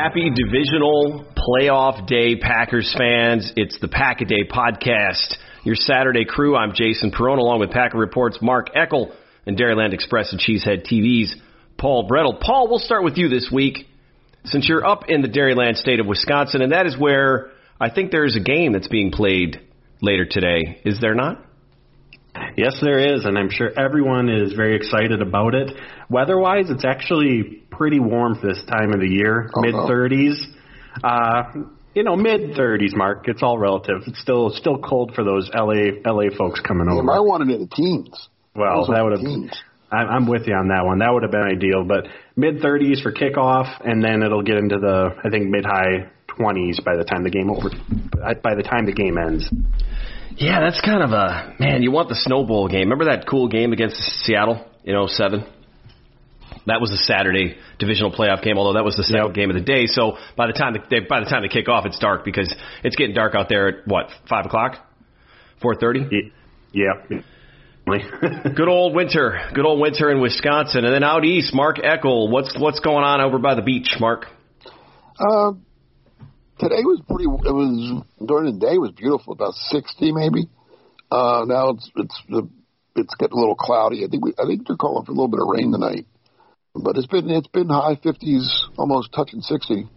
Happy divisional playoff day, Packers fans. It's the Pack a Day podcast. Your Saturday crew. I'm Jason Perone, along with Packer Reports Mark Eckel and Dairyland Express and Cheesehead TV's Paul Bretl. Paul, we'll start with you this week since you're up in the Dairyland state of Wisconsin, and that is where I think there is a game that's being played later today. Is there not? Yes, there is, and I'm sure everyone is very excited about it. Weather-wise, it's actually pretty warm for this time of the year, Oh, mid no. 30s. Uh, you know, mid 30s, Mark. It's all relative. It's still still cold for those LA LA folks coming Yeah, over. I wanted it in the teens. Well, that would have. I'm with you on that one. That would have been ideal, but mid 30s for kickoff, and then it'll get into the I think mid high 20s by the time the game over. By the time the game ends. Yeah, that's kind of a man. You want the snowball game? Remember that cool game against Seattle in '07? That was a Saturday divisional playoff game, although that was the second Yep. game of the day. So by the time they, by the time they kick off, it's dark because it's getting dark out there at what five o'clock, four thirty. Yeah. Good old winter, good old winter in Wisconsin, and then out east, Mark Eckel. What's what's going on over by the beach, Mark? Uh, today was pretty. It was during the day it was beautiful, about sixty maybe. Uh, now it's it's it's getting a little cloudy. I think we I think they're calling for a little bit of rain tonight, but it's been it's been high fifties, almost touching sixty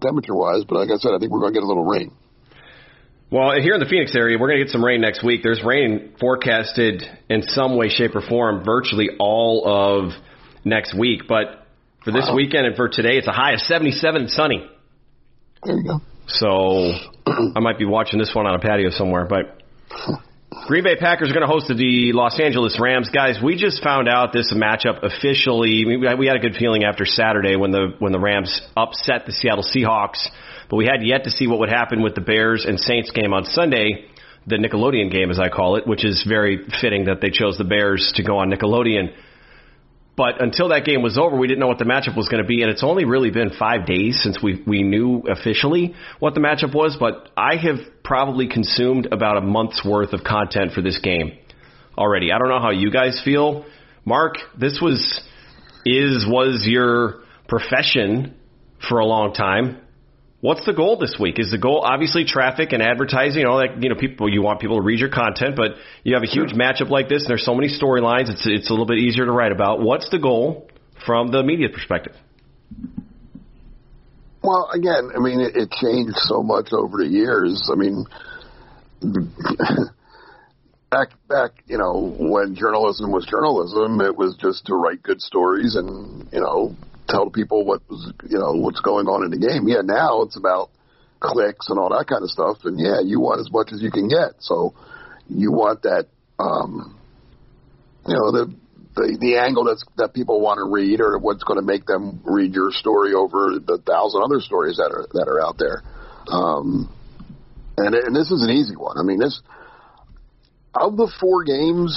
temperature wise. But like I said, I think we're going to get a little rain. Well, here in the Phoenix area, we're going to get some rain next week. There's rain forecasted in some way, shape, or form virtually all of next week. But for this Wow. weekend and for today, it's a high of 77 and sunny. There you go. So I might be watching this one on a patio somewhere. But Green Bay Packers are going to host the Los Angeles Rams. Guys, we just found out this matchup officially. We we had a good feeling after Saturday when the when the Rams upset the Seattle Seahawks, but we had yet to see what would happen with the Bears and Saints game on Sunday, the Nickelodeon game as I call it, which is very fitting that they chose the Bears to go on Nickelodeon. But until that game was over, we didn't know what the matchup was going to be, and it's only really been five days since we we knew officially what the matchup was. But I have probably consumed about a month's worth of content for this game already. I don't know how you guys feel, Mark. This was is was your profession for a long time. What's the goal this week? Is the goal obviously traffic and advertising? and all that? you know, people you want people to read your content, but you have a huge matchup like this, and there's so many storylines. It's it's a little bit easier to write about. What's the goal from the media perspective? Well, again, I mean, it, it changed so much over the years. I mean, back back, you know, when journalism was journalism, it was just to write good stories and you know tell people what was you know what's going on in the game. Yeah, now it's about clicks and all that kind of stuff, and yeah, you want as much as you can get. So you want that, um, you know, the the, the angle that's that people want to read or what's going to make them read your story over the thousand other stories that are that are out there. Um, and and this is an easy one. I mean, this of the four games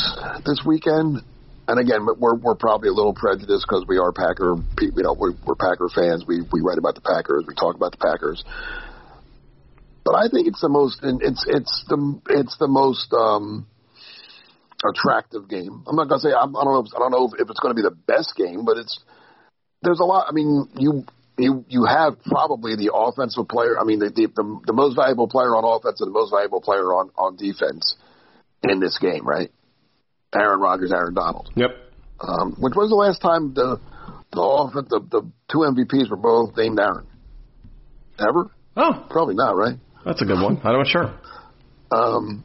this weekend, and again, we're we're probably a little prejudiced because we are Packer. You know, we're, we're Packer fans. We we write about the Packers. We talk about the Packers. But I think it's the most. It's it's the it's the most um, attractive game. I'm not gonna say I'm, I don't know. I don't know if it's going to be the best game, but it's there's a lot. I mean, you you you have probably the offensive player. I mean, the the, the, the most valuable player on offense and the most valuable player on on defense in this game, right? Aaron Rodgers, Aaron Donald. Yep. Um, which was the last time the the, the the two MVPs were both named Aaron? Ever? Oh, Probably not, right? that's a good one. I'm not sure. Um,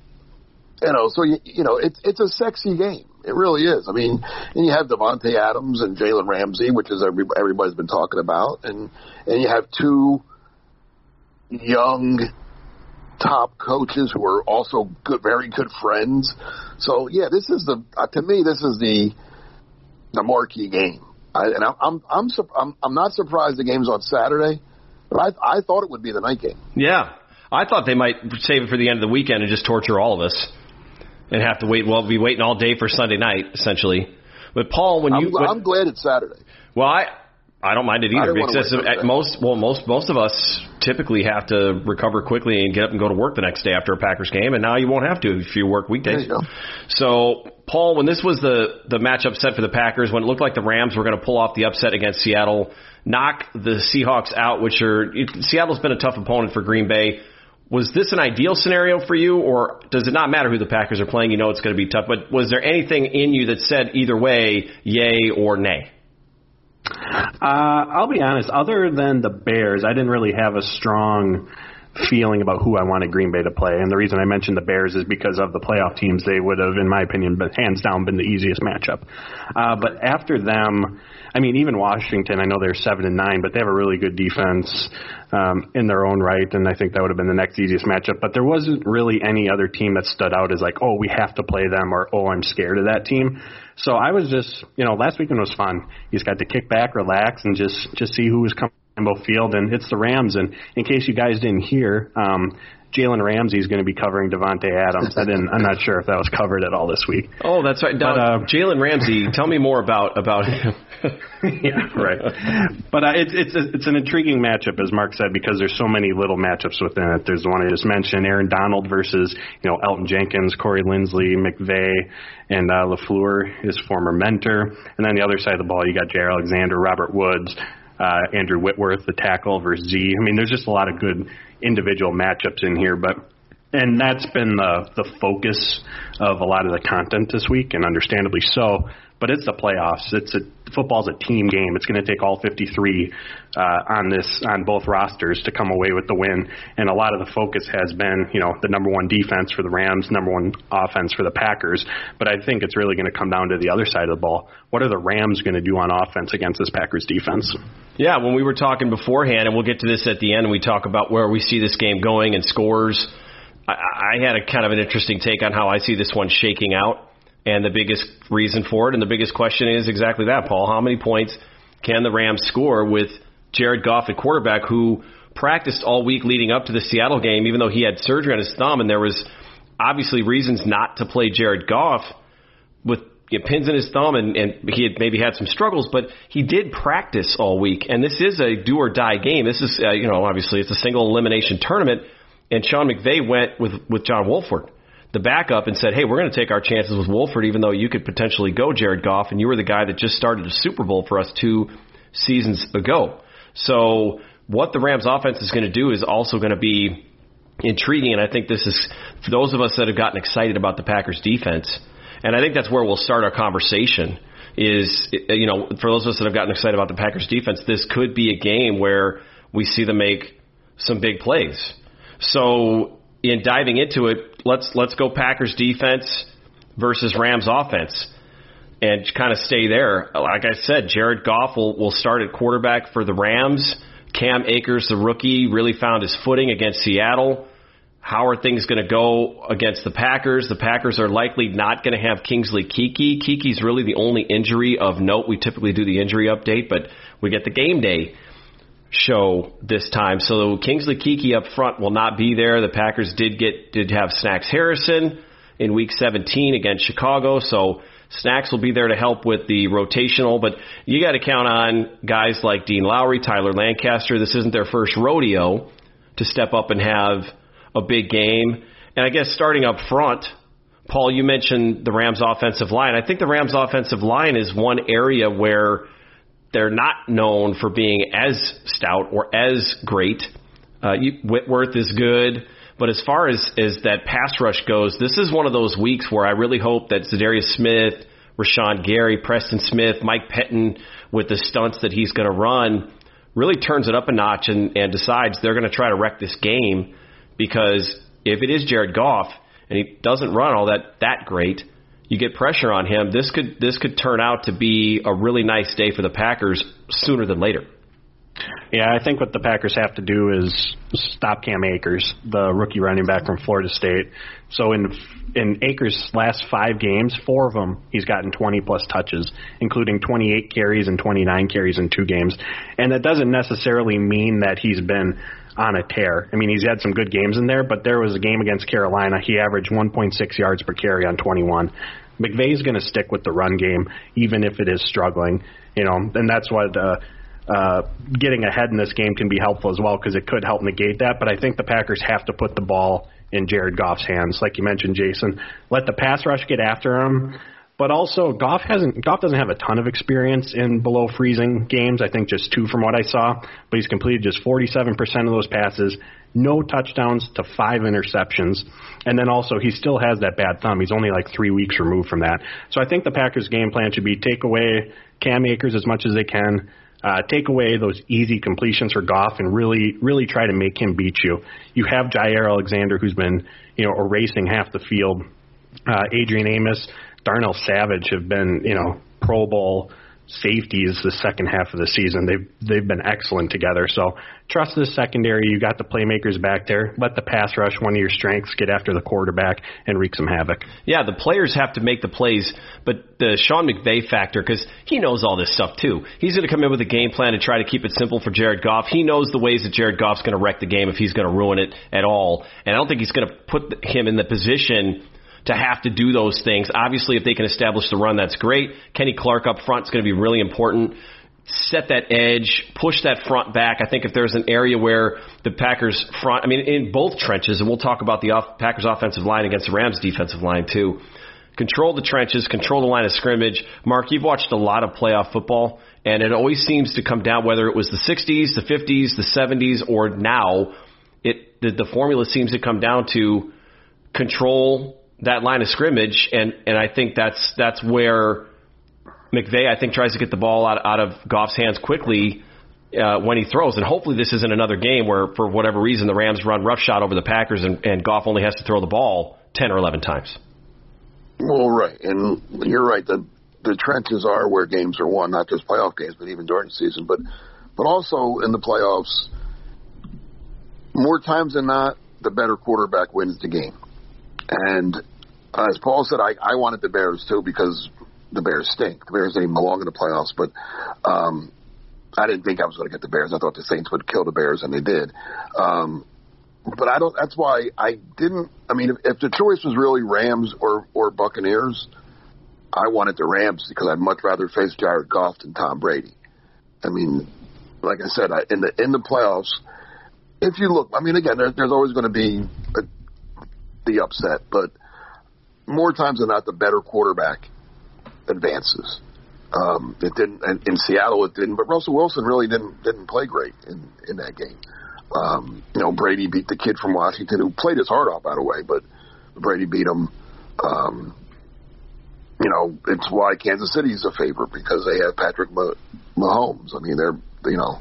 you know, so you, you know, it's it's a sexy game. It really is. I mean, and you have Davante Adams and Jalen Ramsey, which is every, everybody's been talking about, and and you have two young top coaches who are also good, very good friends. So yeah, this is the uh, to me this is the the marquee game. I, and I'm I'm I'm, I'm I'm not surprised the game's on Saturday, but I I thought it would be the night game. Yeah, I thought they might save it for the end of the weekend and just torture all of us and have to wait. Well, be waiting all day for Sunday night essentially. But Paul, when I'm, you when- I'm glad it's Saturday. Well, I I don't mind it either because at most well most most of us typically have to recover quickly and get up and go to work the next day after a Packers game, and now you won't have to if you work weekdays. You. So, Paul, when this was the the matchup set for the Packers, when it looked like the Rams were going to pull off the upset against Seattle, knock the Seahawks out, which are it, Seattle's been a tough opponent for Green Bay. Was this an ideal scenario for you, or does it not matter who the Packers are playing? You know it's going to be tough, but was there anything in you that said either way, yay or nay? Uh, I'll be honest. Other than the Bears, I didn't really have a strong feeling about who I wanted Green Bay to play. And the reason I mentioned the Bears is because of the playoff teams. They would have, in my opinion, been hands down been the easiest matchup. Uh, but after them, I mean, even Washington, I know they're seven and nine, but they have a really good defense um, in their own right, and I think that would have been the next easiest matchup. But there wasn't really any other team that stood out as like, oh, we have to play them, or oh, I'm scared of that team. So I was just, you know, last weekend was fun. You just got to kick back, relax, and just just see who was coming both field. And it's the Rams. And in case you guys didn't hear, um, Jalen Ramsey is going to be covering Davante Adams. I didn't. I'm not sure if that was covered at all this week. Oh, that's right. Now, But, uh, Jalen Ramsey, tell me more about about him. yeah, right. But uh, it's it's it's an intriguing matchup, as Mark said, because there's so many little matchups within it. There's the one I just mentioned, Aaron Donald versus you know Elgton Jenkins, Corey Linsley, McVay, and uh, Lafleur, his former mentor. And then the other side of the ball, you got Jay Alexander, Robert Woods, uh, Andrew Whitworth, the tackle versus Z. I mean, there's just a lot of good individual matchups in here, but and that's been the the focus of a lot of the content this week, and understandably so. But it's the playoffs. It's a football's a team game. It's going to take all 53 uh, on this on both rosters to come away with the win. And a lot of the focus has been, you know, the number one defense for the Rams, number one offense for the Packers. But I think it's really going to come down to the other side of the ball. What are the Rams going to do on offense against this Packers defense? Yeah, when we were talking beforehand, and we'll get to this at the end, and we talk about where we see this game going and scores. I, I had a kind of an interesting take on how I see this one shaking out, and the biggest reason for it, and the biggest question is exactly that, Paul. How many points can the Rams score with Jared Goff at quarterback, who practiced all week leading up to the Seattle game, even though he had surgery on his thumb, and there was obviously reasons not to play Jared Goff with you know, pins in his thumb, and, and he had maybe had some struggles, but he did practice all week. And this is a do or die game. This is, uh, you know, obviously it's a single elimination tournament. And Sean McVay went with with John Wolford, the backup, and said, "Hey, we're going to take our chances with Wolford, even though you could potentially go Jared Goff, and you were the guy that just started a Super Bowl for us two seasons ago." So what the Rams offense is going to do is also going to be intriguing. And I think this is for those of us that have gotten excited about the Packers defense. And I think that's where we'll start our conversation. Is you know for those of us that have gotten excited about the Packers defense, this could be a game where we see them make some big plays. So in diving into it, let's let's go Packers defense versus Rams offense and kind of stay there. Like I said, Jared Goff will, will start at quarterback for the Rams. Cam Akers, the rookie, really found his footing against Seattle. How are things going to go against the Packers? The Packers are likely not going to have Kingsley Keke. Keke's really the only injury of note. We typically do the injury update, but we get the game day show this time. So Kingsley Keke up front will not be there. The Packers did get did have Snacks Harrison in week 17 against Chicago, so Snacks will be there to help with the rotational, but you got to count on guys like Dean Lowry, Tyler Lancaster. This isn't their first rodeo to step up and have a big game. And I guess starting up front, Paul, you mentioned the Rams offensive line. I think the Rams offensive line is one area where they're not known for being as stout or as great. Uh, you, Whitworth is good. But as far as, as that pass rush goes, this is one of those weeks where I really hope that Za'Darius Smith, Rashan Gary, Preston Smith, Mike Pettine, with the stunts that he's going to run, really turns it up a notch and, and decides they're going to try to wreck this game because if it is Jared Goff and he doesn't run all that that great, you get pressure on him. This could this could turn out to be a really nice day for the Packers sooner than later. Yeah, I think what the Packers have to do is stop Cam Akers, the rookie running back from Florida State. So in in Akers' last five games, four of them he's gotten 20 plus touches, including 28 carries and 29 carries in two games. And that doesn't necessarily mean that he's been on a tear. I mean, he's had some good games in there, but there was a game against Carolina. He averaged 1.6 yards per carry on 21. McVay's going to stick with the run game, even if it is struggling. You know, and that's what. Uh, uh, getting ahead in this game can be helpful as well because it could help negate that. But I think the Packers have to put the ball in Jared Goff's hands, like you mentioned, Jason. Let the pass rush get after him. But also, Goff hasn't. Goff doesn't have a ton of experience in below freezing games. I think just two from what I saw. But he's completed just 47% of those passes, no touchdowns to five interceptions, and then also he still has that bad thumb. He's only like three weeks removed from that. So I think the Packers' game plan should be take away Cam Akers as much as they can. Uh, take away those easy completions for Goff and really, really try to make him beat you. You have Jaire Alexander, who's been, you know, erasing half the field. Uh, Adrian Amos, Darnell Savage have been, you know, Pro Bowl safeties the second half of the season. They've they've been excellent together. So trust this secondary. You got the playmakers back there. Let the pass rush, one of your strengths, get after the quarterback and wreak some havoc. Yeah, the players have to make the plays, but the Sean McVay factor because he knows all this stuff too. He's going to come in with a game plan and try to keep it simple for Jared Goff. He knows the ways that Jared Goff's going to wreck the game if he's going to ruin it at all, and I don't think he's going to put him in the position to have to do those things. Obviously, if they can establish the run, that's great. Kenny Clark up front is going to be really important. Set that edge, push that front back. I think if there's an area where the Packers front, I mean, in both trenches, and we'll talk about the off, Packers offensive line against the Rams defensive line too. Control the trenches, control the line of scrimmage. Mark, you've watched a lot of playoff football, and it always seems to come down whether it was the 60s, the 50s, the 70s, or now. It the, the formula seems to come down to control that line of scrimmage, and and I think that's that's where McVay I think tries to get the ball out out of Goff's hands quickly uh, when he throws, and hopefully this isn't another game where for whatever reason the Rams run roughshod over the Packers and, and Goff only has to throw the ball ten or eleven times. Well, right, and you're right. The the trenches are where games are won, not just playoff games, but even during the season. But but also in the playoffs, more times than not, the better quarterback wins the game. And as Paul said, I, I wanted the Bears too because the Bears stink. The Bears didn't belong in the playoffs, but um, I didn't think I was going to get the Bears. I thought the Saints would kill the Bears, and they did. Um, but I don't. That's why I didn't. I mean, if, if the choice was really Rams or or Buccaneers, I wanted the Rams because I'd much rather face Jared Goff than Tom Brady. I mean, like I said, I, in the in the playoffs, if you look, I mean, again, there, there's always going to be a upset, but more times than not, the better quarterback advances. Um, it didn't in, Seattle. It didn't, but Russell Wilson really didn't didn't play great in in that game. Um, you know, Brady beat the kid from Washington who played his heart out, by the way, but Brady beat him. Um, you know, it's why Kansas City is a favorite because they have Patrick Mahomes. I mean, they're you know,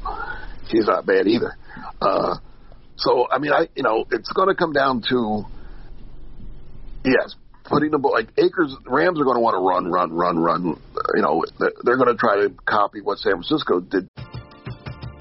he's not bad either. Uh, so I mean, I you know, it's going to come down to yes, putting the ball like Akers Rams are going to want to run, run, run, run. You know, they're going to try to copy what San Francisco did.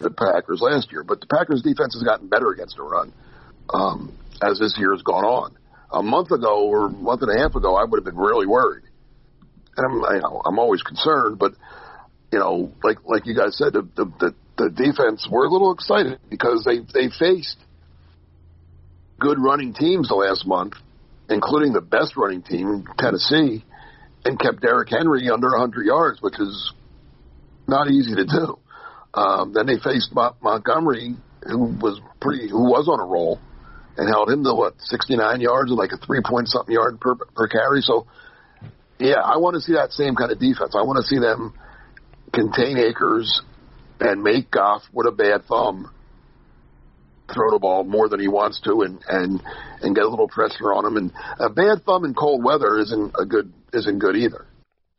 the Packers last year, but the Packers defense has gotten better against the run um, as this year has gone on. A month ago or a month and a half ago, I would have been really worried, and I'm you know, I'm always concerned, but you know, like like you guys said, the, the the defense we're a little excited because they they faced good running teams the last month, including the best running team, in Tennessee, and kept Derrick Henry under 100 yards, which is not easy to do. Um, then they faced Montgomery, who was pretty, who was on a roll, and held him to what 69 yards and like a three point something yard per per carry. So, yeah, I want to see that same kind of defense. I want to see them contain Akers and make Goff with a bad thumb throw the ball more than he wants to and and and get a little pressure on him. And a bad thumb in cold weather isn't a good isn't good either.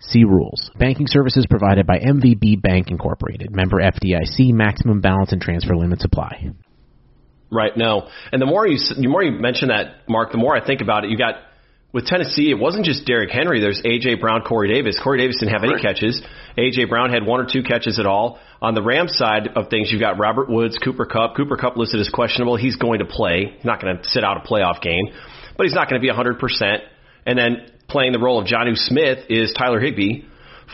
See rules. Banking services provided by MVB Bank Incorporated. Member FDIC. Maximum balance and transfer limits apply. Right. No. And the more you the more you mention that, Mark, the more I think about it. You got with Tennessee, it wasn't just Derrick Henry. There's AJ Brown, Corey Davis. Corey Davis didn't have any catches. AJ Brown had one or two catches at all. On the Rams side of things, you've got Robert Woods, Cooper Kupp. Cooper Kupp listed as questionable. He's going to play. He's not going to sit out a playoff game, but he's not going to be 100%. And then playing the role of Jonnu Smith is Tyler Higbee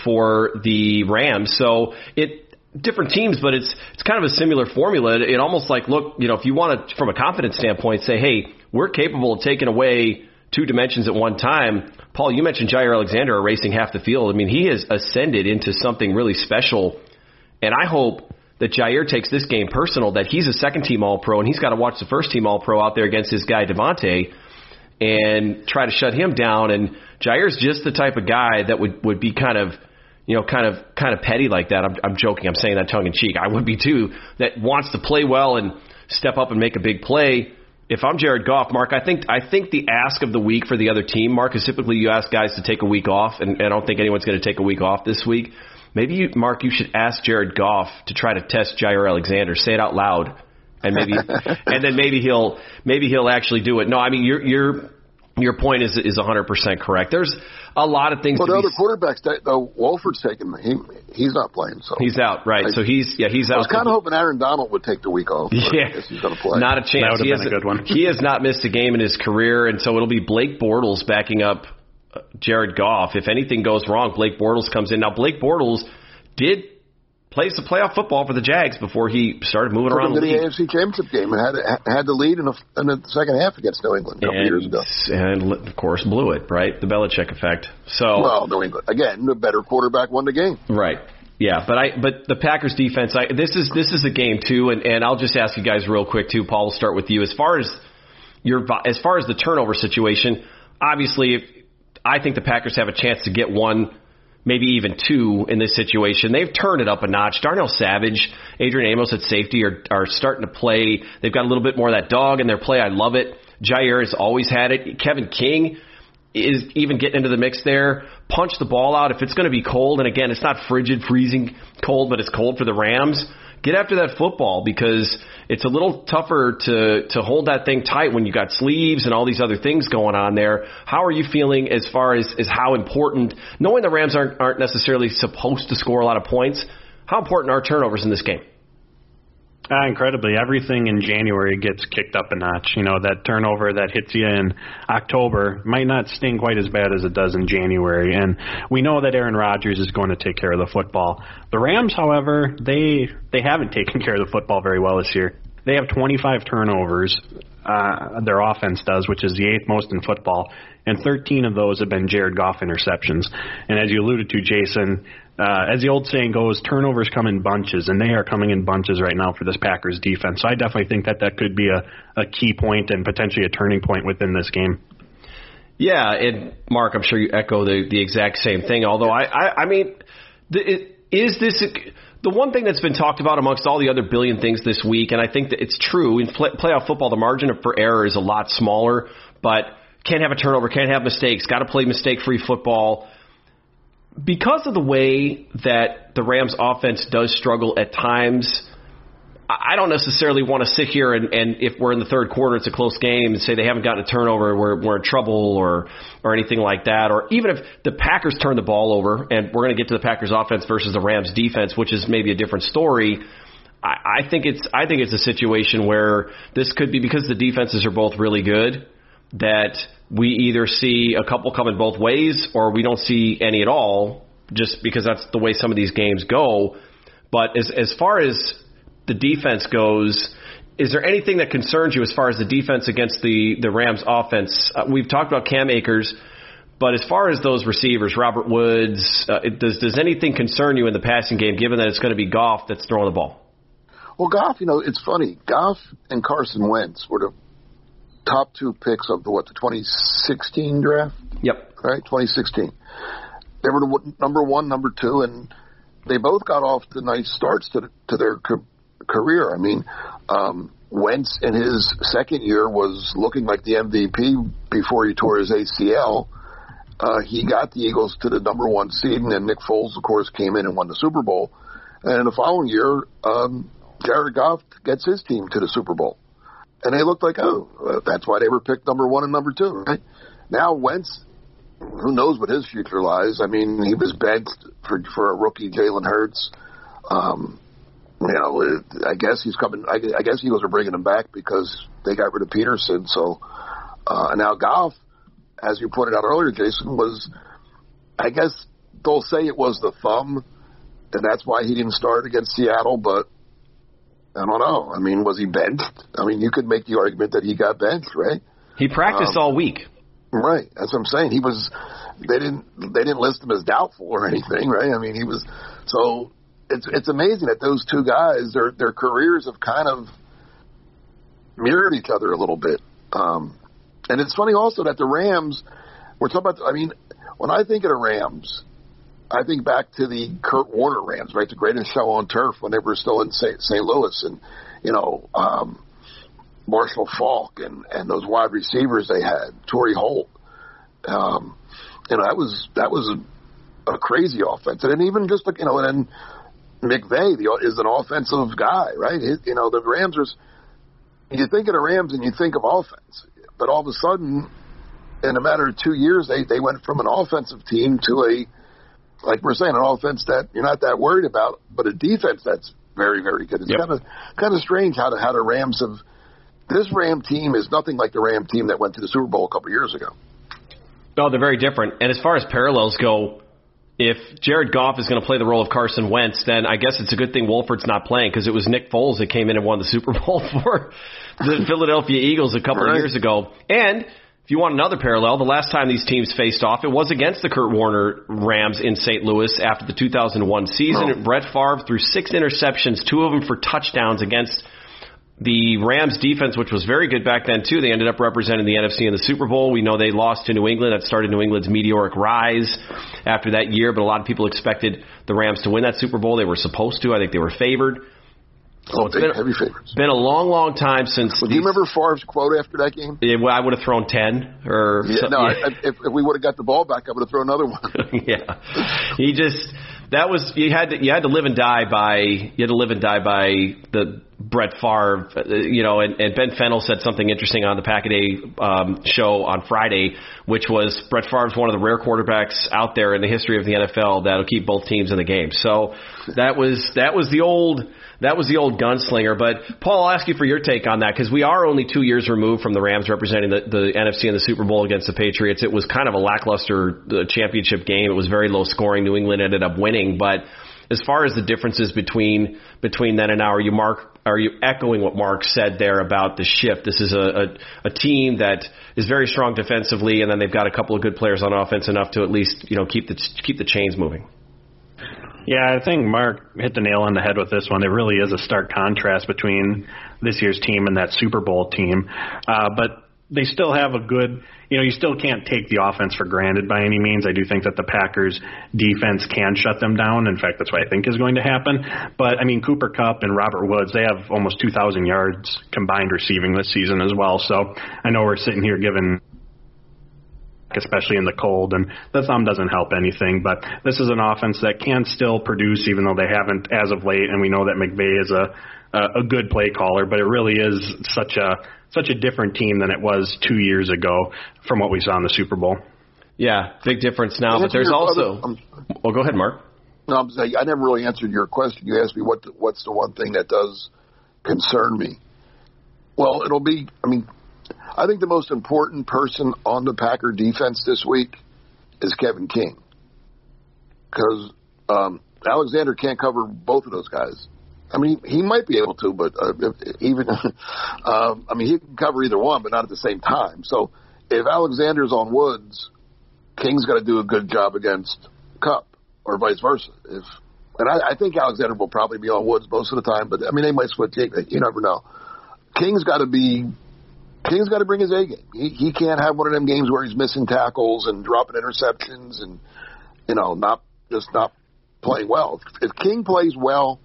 for the Rams. So it different teams, but it's it's kind of a similar formula. It, it almost like look, you know, if you want to from a confidence standpoint, say, hey, we're capable of taking away two dimensions at one time. Paul, you mentioned Jaire Alexander erasing half the field. I mean, he has ascended into something really special, and I hope that Jaire takes this game personal. That he's a second team All Pro, and he's got to watch the first team All Pro out there against his guy Davante and try to shut him down. And Jaire's just the type of guy that would would be kind of you know, kind of kind of petty like that. I'm, I'm joking. I'm saying that tongue in cheek. I would be too. That wants to play well and step up and make a big play. If I'm Jared Goff, Mark, I think I think the ask of the week for the other team, Mark, is typically you ask guys to take a week off, and, and I don't think anyone's going to take a week off this week. Maybe you, Mark, you should ask Jared Goff to try to test Jaire Alexander. Say it out loud and maybe and then maybe he'll maybe he'll actually do it. No, I mean your your your point is is 100% correct. There's a lot of things. Well, to the be, other quarterbacks, that, though, Wolford's taking he he's not playing. So He's out, right? I- so he's yeah he's out. I was kind of hoping Aaron Donald would take the week off. but Yeah, he's going to play. Not a chance. That would've he been a has- good one. He has not missed a game in his career, and so it'll be Blake Bortles backing up uh, Jared Goff. If anything goes wrong, Blake Bortles comes in. Now Blake Bortles did play some playoff football for the Jags before he started moving Took around him to the league. AFC Championship game and had had the lead in, a, in the second half against New England a couple years ago. And, and of course blew it, right? The Belichick effect. So Well, New England again, the better quarterback won the game. Right. Yeah, but I but the Packers defense, I this is this is a game too, and and I'll just ask you guys real quick too. Paul, we'll start with you. As far as your as far as the turnover situation, obviously, if, I think the Packers have a chance to get one, maybe even two in this situation. They've turned it up a notch. Darnell Savage, Adrian Amos at safety are are starting to play. They've got a little bit more of that dog in their play. I love it. Jaire has always had it. Kevin King is even getting into the mix there. Punch the ball out if it's going to be cold. And again, it's not frigid, freezing cold, but it's cold for the Rams. Get after that football because it's a little tougher to to hold that thing tight when you got sleeves and all these other things going on there. How are you feeling as far as, as how important, knowing the Rams aren't aren't necessarily supposed to score a lot of points, how important are turnovers in this game? Uh, incredibly, everything in January gets kicked up a notch. You know, that turnover that hits you in October might not sting quite as bad as it does in January. And we know that Aaron Rodgers is going to take care of the football. The Rams, however, they they haven't taken care of the football very well this year. They have 25 turnovers. Uh, their offense does, which is the eighth most in football, and 13 of those have been Jared Goff interceptions. And as you alluded to, Jason, uh, as the old saying goes, turnovers come in bunches, and they are coming in bunches right now for this Packers defense. So I definitely think that that could be a, a key point and potentially a turning point within this game. Yeah, and Mark, I'm sure you echo the the exact same thing. Although I, I, I mean, the, is this the one thing that's been talked about amongst all the other billion things this week? And I think that it's true in play, playoff football. The margin for error is a lot smaller, but can't have a turnover, can't have mistakes, got to play mistake-free football. Because of the way that the Rams' offense does struggle at times. I don't necessarily want to sit here and, and if we're in the third quarter, it's a close game, and say they haven't gotten a turnover, we're, we're in trouble, or or anything like that. Or even if the Packers turn the ball over, and we're going to get to the Packers offense versus the Rams defense, which is maybe a different story. I, think it's I think it's a situation where this could be because the defenses are both really good that we either see a couple coming both ways or we don't see any at all, just because that's the way some of these games go. But as as far as the defense goes, is there anything that concerns you as far as the defense against the the Rams offense? Uh, we've talked about Cam Akers, but as far as those receivers, Robert Woods, uh, it- does does anything concern you in the passing game, given that it's going to be Goff that's throwing the ball? Well, Goff, you know, it's funny. Goff and Carson Wentz were the top two picks of the what the 2016 draft, Yep. right? 2016. They were the number one, number two, and they both got off to nice starts to to their ca- career. I mean, um, Wentz in his second year was looking like the MVP before he tore his ACL. Uh, he got the Eagles to the number one seed, and then Nick Foles, of course, came in and won the Super Bowl. And in the following year, um, Jared Goff gets his team to the Super Bowl. And they looked like, oh, that's why they were picked number one and number two, right? Now Wentz, who knows what his future lies? I mean, he was benched for for a rookie, Jalen Hurts. Um, you know, it, I guess he's coming. I, I guess Eagles are bringing him back because they got rid of Pederson. So uh, and now Goff, as you pointed out earlier, Jason was. I guess they'll say it was the thumb, and that's why he didn't start against Seattle. But I don't know. I mean, was he benched? I mean, you could make the argument that he got benched, right? He practiced Um, all week. Right. That's what I'm saying. He was. They didn't. They didn't list him as doubtful or anything, right? I mean, he was. So it's it's amazing that those two guys, their their careers have kind of mirrored each other a little bit. Um, and it's funny also that the Rams. We're talking about. I mean, when I think of the Rams, I think back to the Kurt Warner Rams, right? The greatest show on turf when they were still in St. Louis, and you know. um Marshall Faulk and and those wide receivers they had, Torry Holt. Um, you know that was that was a, a crazy offense, and even just like you know, and then McVay the, is an offensive guy, right? His, you know the Rams are you think of the Rams and you think of offense, but all of a sudden, in a matter of two years, they they went from an offensive team to a like we're saying, an offense that you're not that worried about, but a defense that's very, very good. It's Yep. kind of kind of strange how the how the Rams have. This Ram team is nothing like the Ram team that went to the Super Bowl a couple years ago. No, they're very different. And as far as parallels go, if Jared Goff is going to play the role of Carson Wentz, then I guess it's a good thing Wolford's not playing because it was Nick Foles that came in and won the Super Bowl for the Philadelphia Eagles a couple of years ago. And if you want another parallel, the last time these teams faced off, it was against the Kurt Warner Rams in St. Louis after the 2001 season. Oh. Brett Favre threw six interceptions, two of them for touchdowns against the Rams defense, which was very good back then too, they ended up representing the NFC in the Super Bowl. We know they lost to New England. That started New England's meteoric rise after that year, but a lot of people expected the Rams to win that Super Bowl. They were supposed to. I think they were favored. Oh, it's big, been- heavy favorites. Been a long, long time since. Well, do you these- remember Favre's quote after that game? Yeah, well, I would have thrown ten or Yeah, no, yeah. I, if, if we would have got the ball back, I would have thrown another one. yeah, he just that was you had to you had to live and die by you had to live and die by the Brett Favre, you know, and, and Ben Fennell said something interesting on the Pack a um, show on Friday, which was Brett Favre's one of the rare quarterbacks out there in the history of the NFL that'll keep both teams in the game. So that was that was the old. That was the old gunslinger, but Paul, I'll ask you for your take on that because we are only two years removed from the Rams representing the, the NFC in the Super Bowl against the Patriots. It was kind of a lackluster uh, championship game. It was very low scoring. New England ended up winning, but as far as the differences between between then and now, are you Mark? Are you echoing what Mark said there about the shift? This is a, a, a team that is very strong defensively, and then they've got a couple of good players on offense enough to at least you know keep the keep the chains moving. Yeah, I think Mark hit the nail on the head with this one. It really is a stark contrast between this year's team and that Super Bowl team. Uh, but they still have a good, you know, you still can't take the offense for granted by any means. I do think that the Packers defense can shut them down. In fact, that's what I think is going to happen. But I mean, Cooper Kupp and Robert Woods, they have almost 2,000 yards combined receiving this season as well. So I know we're sitting here giving especially in the cold, and the thumb doesn't help anything. But this is an offense that can still produce, even though they haven't as of late. And we know that McVay is a a, a good play caller, but it really is such a such a different team than it was two years ago from what we saw in the Super Bowl. Yeah, big difference now. But there's also. other- Well, go ahead, Mark. No, I'm saying I never really answered your question. You asked me what the, what's the one thing that does concern me. Well, it'll be. I mean, I think the most important person on the Packer defense this week is Kevin King because um, Alexander can't cover both of those guys. I mean, he might be able to, but uh, even um, I mean, he can cover either one, but not at the same time. So if Alexander's on Woods, King's got to do a good job against Kupp, or vice versa. If and I, I think Alexander will probably be on Woods most of the time, but I mean they might. King. You never know. King's got to be. King's got to bring his A game. He he can't have one of them games where he's missing tackles and dropping interceptions and you know not just not playing well. If King plays well,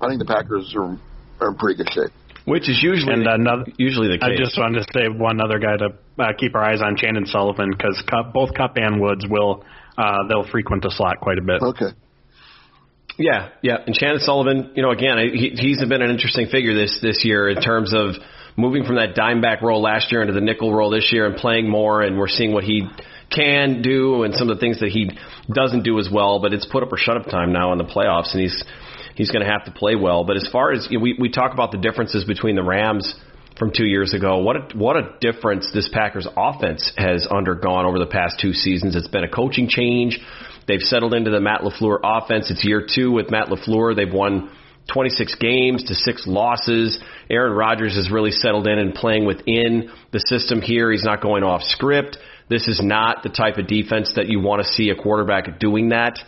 I think the Packers are are in pretty good shape. Which is usually And another, usually the case. I just wanted to say one other guy to uh, keep our eyes on, Chandon Sullivan, because Kupp, both Kupp and Woods will uh, they'll frequent the slot quite a bit. Okay. Yeah, yeah. And Chandon Sullivan, you know, again, he, he's been an interesting figure this this year in terms of moving from that dime back role last year into the nickel role this year and playing more. And we're seeing what he can do and some of the things that he doesn't do as well. But it's put up or shut up time now in the playoffs, and he's he's going to have to play well. But as far as you know, we we talk about the differences between the Rams from two years ago, what a, what a difference this Packers offense has undergone over the past two seasons. It's been a coaching change. They've settled into the Matt LaFleur offense. It's year two with Matt LaFleur. They've won 26 games to six losses. Aaron Rodgers has really settled in and playing within the system here. He's not going off script. This is not the type of defense that you want to see a quarterback doing that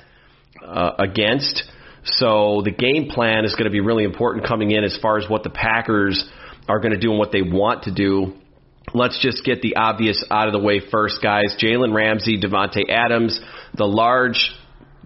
uh, against. So the game plan is going to be really important coming in as far as what the Packers are going to do and what they want to do. Let's just get the obvious out of the way first, guys. Jalen Ramsey, Davante Adams. The large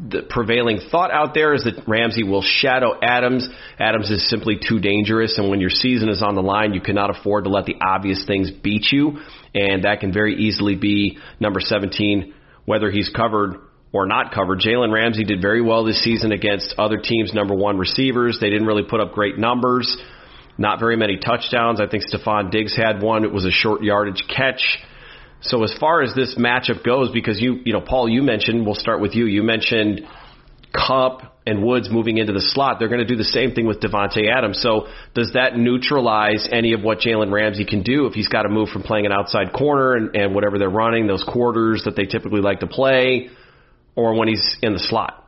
the prevailing thought out there is that Ramsey will shadow Adams. Adams is simply too dangerous, and when your season is on the line, you cannot afford to let the obvious things beat you, and that can very easily be number 17, whether he's covered or not covered. Jalen Ramsey did very well this season against other teams' number one receivers. They didn't really put up great numbers. not very many touchdowns. I think Stefon Diggs had one. It was a short yardage catch. So as far as this matchup goes, because you, you know, Paul, you mentioned, we'll start with you. You mentioned Kupp and Woods moving into the slot. They're going to do the same thing with Davante Adams. So does that neutralize any of what Jalen Ramsey can do if he's got to move from playing an outside corner and, and whatever they're running, those quarters that they typically like to play, or when he's in the slot?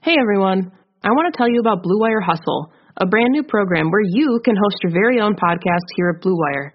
Hey everyone, I want to tell you about Blue Wire Hustle, a brand new program where you can host your very own podcast here at Blue Wire.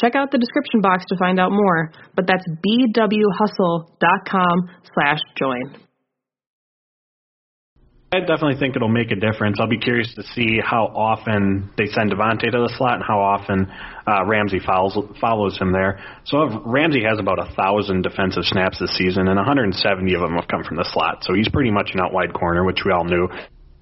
Check out the description box to find out more, but that's bwhustle.com slash join. I definitely think it'll make a difference. I'll be curious to see how often they send Davante to the slot and how often uh, Ramsey follows follows him there. So Ramsey has about a thousand defensive snaps this season, and 170 of them have come from the slot. So he's pretty much an out wide corner, which we all knew.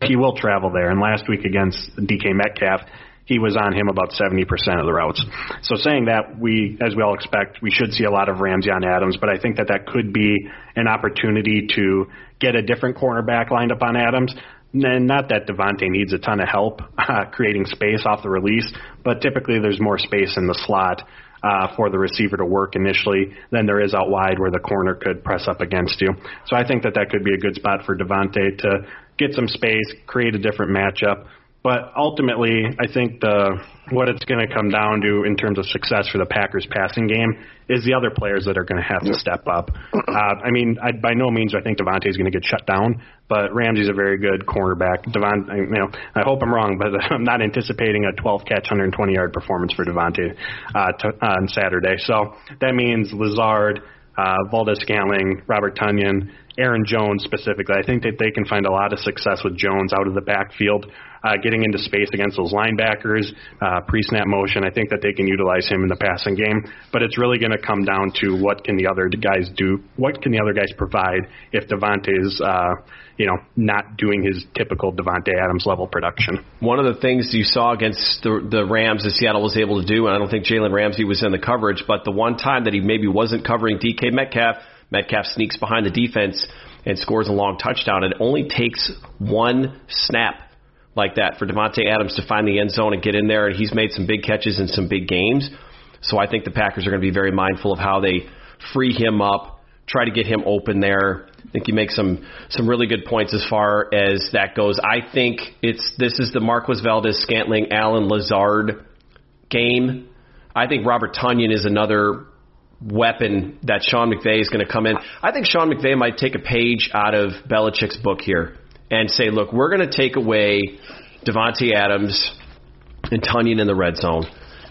He will travel there. And last week against DK Metcalf, he was on him about 70% of the routes. So saying that, we, as we all expect, we should see a lot of Ramsey on Adams, but I think that that could be an opportunity to get a different cornerback lined up on Adams. And not that Davante needs a ton of help uh, creating space off the release, but typically there's more space in the slot uh, for the receiver to work initially than there is out wide where the corner could press up against you. So I think that that could be a good spot for Davante to get some space, create a different matchup. But ultimately, I think the what it's going to come down to in terms of success for the Packers passing game is the other players that are going to have to step up. Uh, I mean, I, by no means I think Davante is going to get shut down, but Ramsey's a very good cornerback. Devon, you know, I hope I'm wrong, but I'm not anticipating a 12 catch, 120 yard performance for Davante uh, uh, on Saturday. So that means Lazard, uh, Valdes Scantling, Robert Tonyan, Aaron Jones specifically. I think that they can find a lot of success with Jones out of the backfield, uh, getting into space against those linebackers, uh, pre-snap motion. I think that they can utilize him in the passing game, but it's really going to come down to what can the other guys do? What can the other guys provide if Davante's, uh, you know, not doing his typical Davante Adams level production? One of the things you saw against the, the Rams that Seattle was able to do, and I don't think Jalen Ramsey was in the coverage, but the one time that he maybe wasn't covering DK Metcalf Metcalf sneaks behind the defense and scores a long touchdown. It only takes one snap like that for Davante Adams to find the end zone and get in there, and he's made some big catches in some big games. So I think the Packers are going to be very mindful of how they free him up, try to get him open there. I think you make some some really good points as far as that goes. I think it's this is the Marquez Valdes Scantling Allen Lazard game. I think Robert Tonyan is another weapon that Sean McVay is going to come in. I think Sean McVay might take a page out of Belichick's book here and say, look, we're going to take away Davante Adams and Tonyan in the red zone.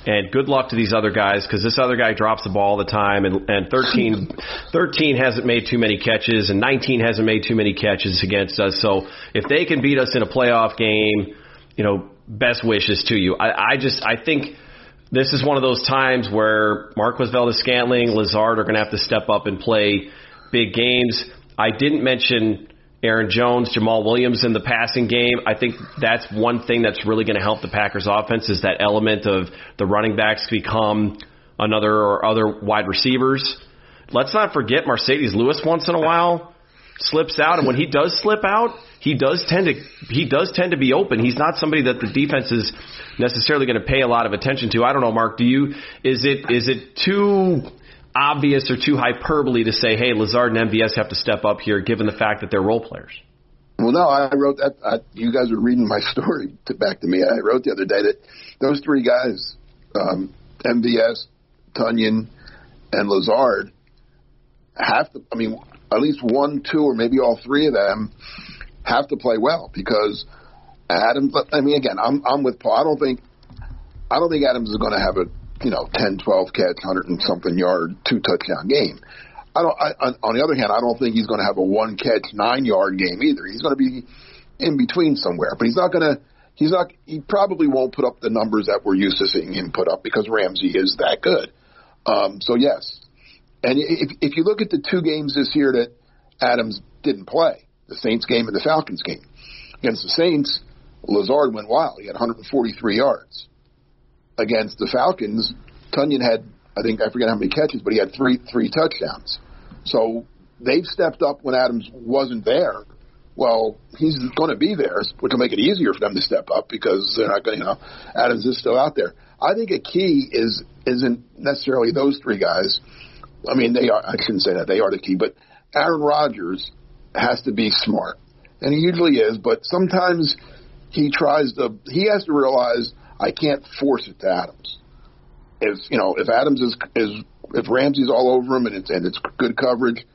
And good luck to these other guys because this other guy drops the ball all the time. And, and 13, 13 hasn't made too many catches, and 19 hasn't made too many catches against us. So if they can beat us in a playoff game, you know, best wishes to you. I, I just I think this is one of those times where Marquez Valdes Scantling, Lazard are going to have to step up and play big games. I didn't mention Aaron Jones, Jamaal Williams in the passing game. I think that's one thing that's really going to help the Packers offense is that element of the running backs become another or other wide receivers. Let's not forget Marcedes Lewis once in a while slips out and when he does slip out, he does tend to he does tend to be open. He's not somebody that the defense is necessarily going to pay a lot of attention to. I don't know, Mark. Do you is it is it too obvious or too hyperbole to say, hey, Lazard and MVS have to step up here, given the fact that they're role players? Well, no, I wrote that. I, you guys were reading my story to back to me. I wrote the other day that those three guys, um, MVS, Tonyan, and Lazard, have to. I mean, at least one, two, or maybe all three of them have to play well because Adams. I mean, again, I'm I'm with Paul. I don't think I don't think Adams is going to have a you know 10, 12 catch, hundred and something yard, two touchdown game. I don't. I, on the other hand, I don't think he's going to have a one catch, nine yard game either. He's going to be in between somewhere, but he's not going to. He's not. He probably won't put up the numbers that we're used to seeing him put up because Ramsey is that good. Um, so yes, and if if you look at the two games this year that Adams didn't play, the Saints game and the Falcons game, against the Saints, Lazard went wild. He had 143 yards. Against the Falcons, Tonyan had I think I forget how many catches, but he had three three touchdowns. So they've stepped up when Adams wasn't there. Well, he's going to be there, which will make it easier for them to step up because they're not going. You know, Adams is still out there. I think a key is isn't necessarily those three guys. I mean, they are. I shouldn't say that they are the key, but Aaron Rodgers has to be smart, and he usually is. But sometimes he tries to. He has to realize I can't force it to Adams. If you know, if Adams is is if Ramsey's all over him and it's and it's good coverage,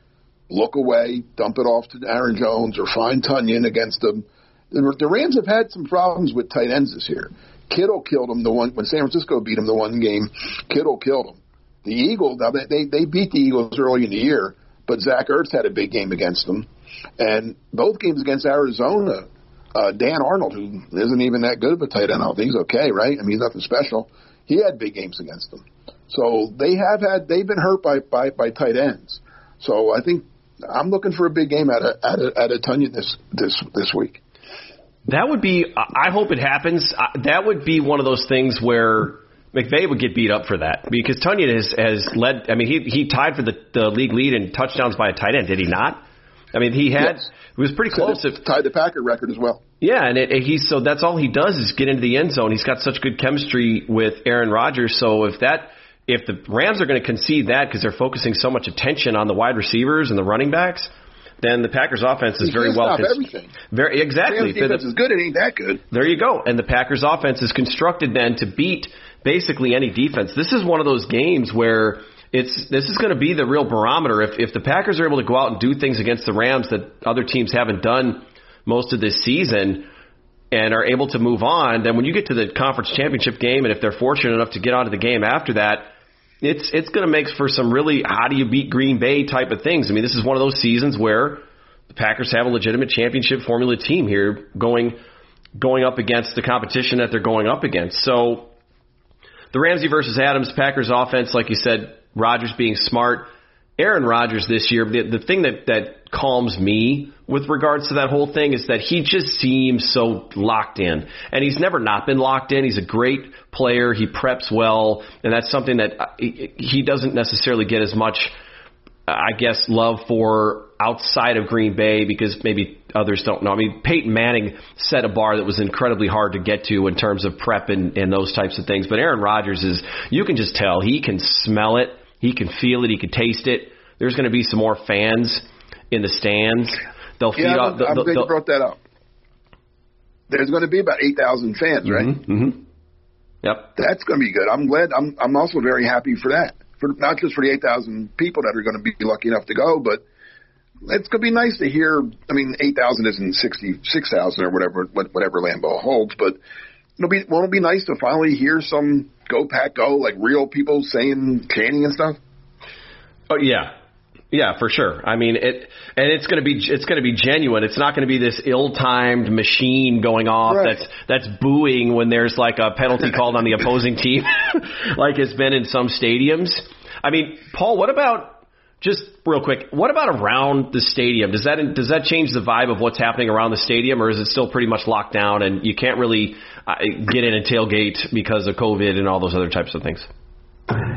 look away, dump it off to Aaron Jones or find Tonyan against them. The, the Rams have had some problems with tight ends this year. Kittle killed him the one when San Francisco beat him the one game. Kittle killed him. The Eagles now they they, they beat the Eagles early in the year, but Zach Ertz had a big game against them, and both games against Arizona. Uh, Dan Arnold, who isn't even that good of a tight end, I think he's okay, right? I mean, he's nothing special. He had big games against them, so they have had they've been hurt by by, by tight ends. So I think I'm looking for a big game at a at a, at a Tonyan this this this week. That would be. I hope it happens. That would be one of those things where McVay would get beat up for that because Tonyan has has led. I mean, he he tied for the the league lead in touchdowns by a tight end. Did he not? I mean, he had. Yes. It was pretty close. It tied the Packer record as well. Yeah, and it, it, he's so that's all he does is get into the end zone. He's got such good chemistry with Aaron Rodgers. So if that if the Rams are going to concede that because they're focusing so much attention on the wide receivers and the running backs, then the Packers offense is He very well stop cons- everything. Very exactly. Rams defense is good. It ain't that good. There you go. And the Packers offense is constructed then to beat basically any defense. This is one of those games where it's this is going to be the real barometer. If if the Packers are able to go out and do things against the Rams that other teams haven't done most of this season and are able to move on, then when you get to the conference championship game and if they're fortunate enough to get out of the game after that, it's it's going to make for some really how do you beat Green Bay type of things. I mean, this is one of those seasons where the Packers have a legitimate championship formula team here going going up against the competition that they're going up against. So the Ramsey versus Adams Packers offense, like you said, Rodgers being smart. Aaron Rodgers this year, the, the thing that, that calms me with regards to that whole thing is that he just seems so locked in. And he's never not been locked in. He's a great player. He preps well. And that's something that uh, he doesn't necessarily get as much, I guess, love for outside of Green Bay because maybe others don't know. I mean, Peyton Manning set a bar that was incredibly hard to get to in terms of prep and, and those types of things. But Aaron Rodgers is, you can just tell, he can smell it, he can feel it, he can taste it. There's going to be some more fans in the stands. They'll feed Yeah, off. I'm, they'll- I'm glad you brought that up. There's going to be about eight thousand fans, right? Mm-hmm. Yep. That's going to be good. I'm glad. I'm I'm also very happy for that. For not just for the eight thousand people that are going to be lucky enough to go, but it's going to be nice to hear. I mean, eight thousand isn't sixty six thousand or whatever whatever Lambeau holds, but it'll be won't it be nice to finally hear some go pack go like real people saying chanting and stuff. Oh yeah, yeah, for sure. I mean it, and it's going to be it's going to be genuine. It's not going to be this ill-timed machine going off Right. that's that's booing when there's like a penalty called on the opposing team, like it's been in some stadiums. I mean, Paul, what about just real quick? What about around the stadium? Does that does that change the vibe of what's happening around the stadium, or is it still pretty much locked down and you can't really uh, get in and tailgate because of COVID and all those other types of things?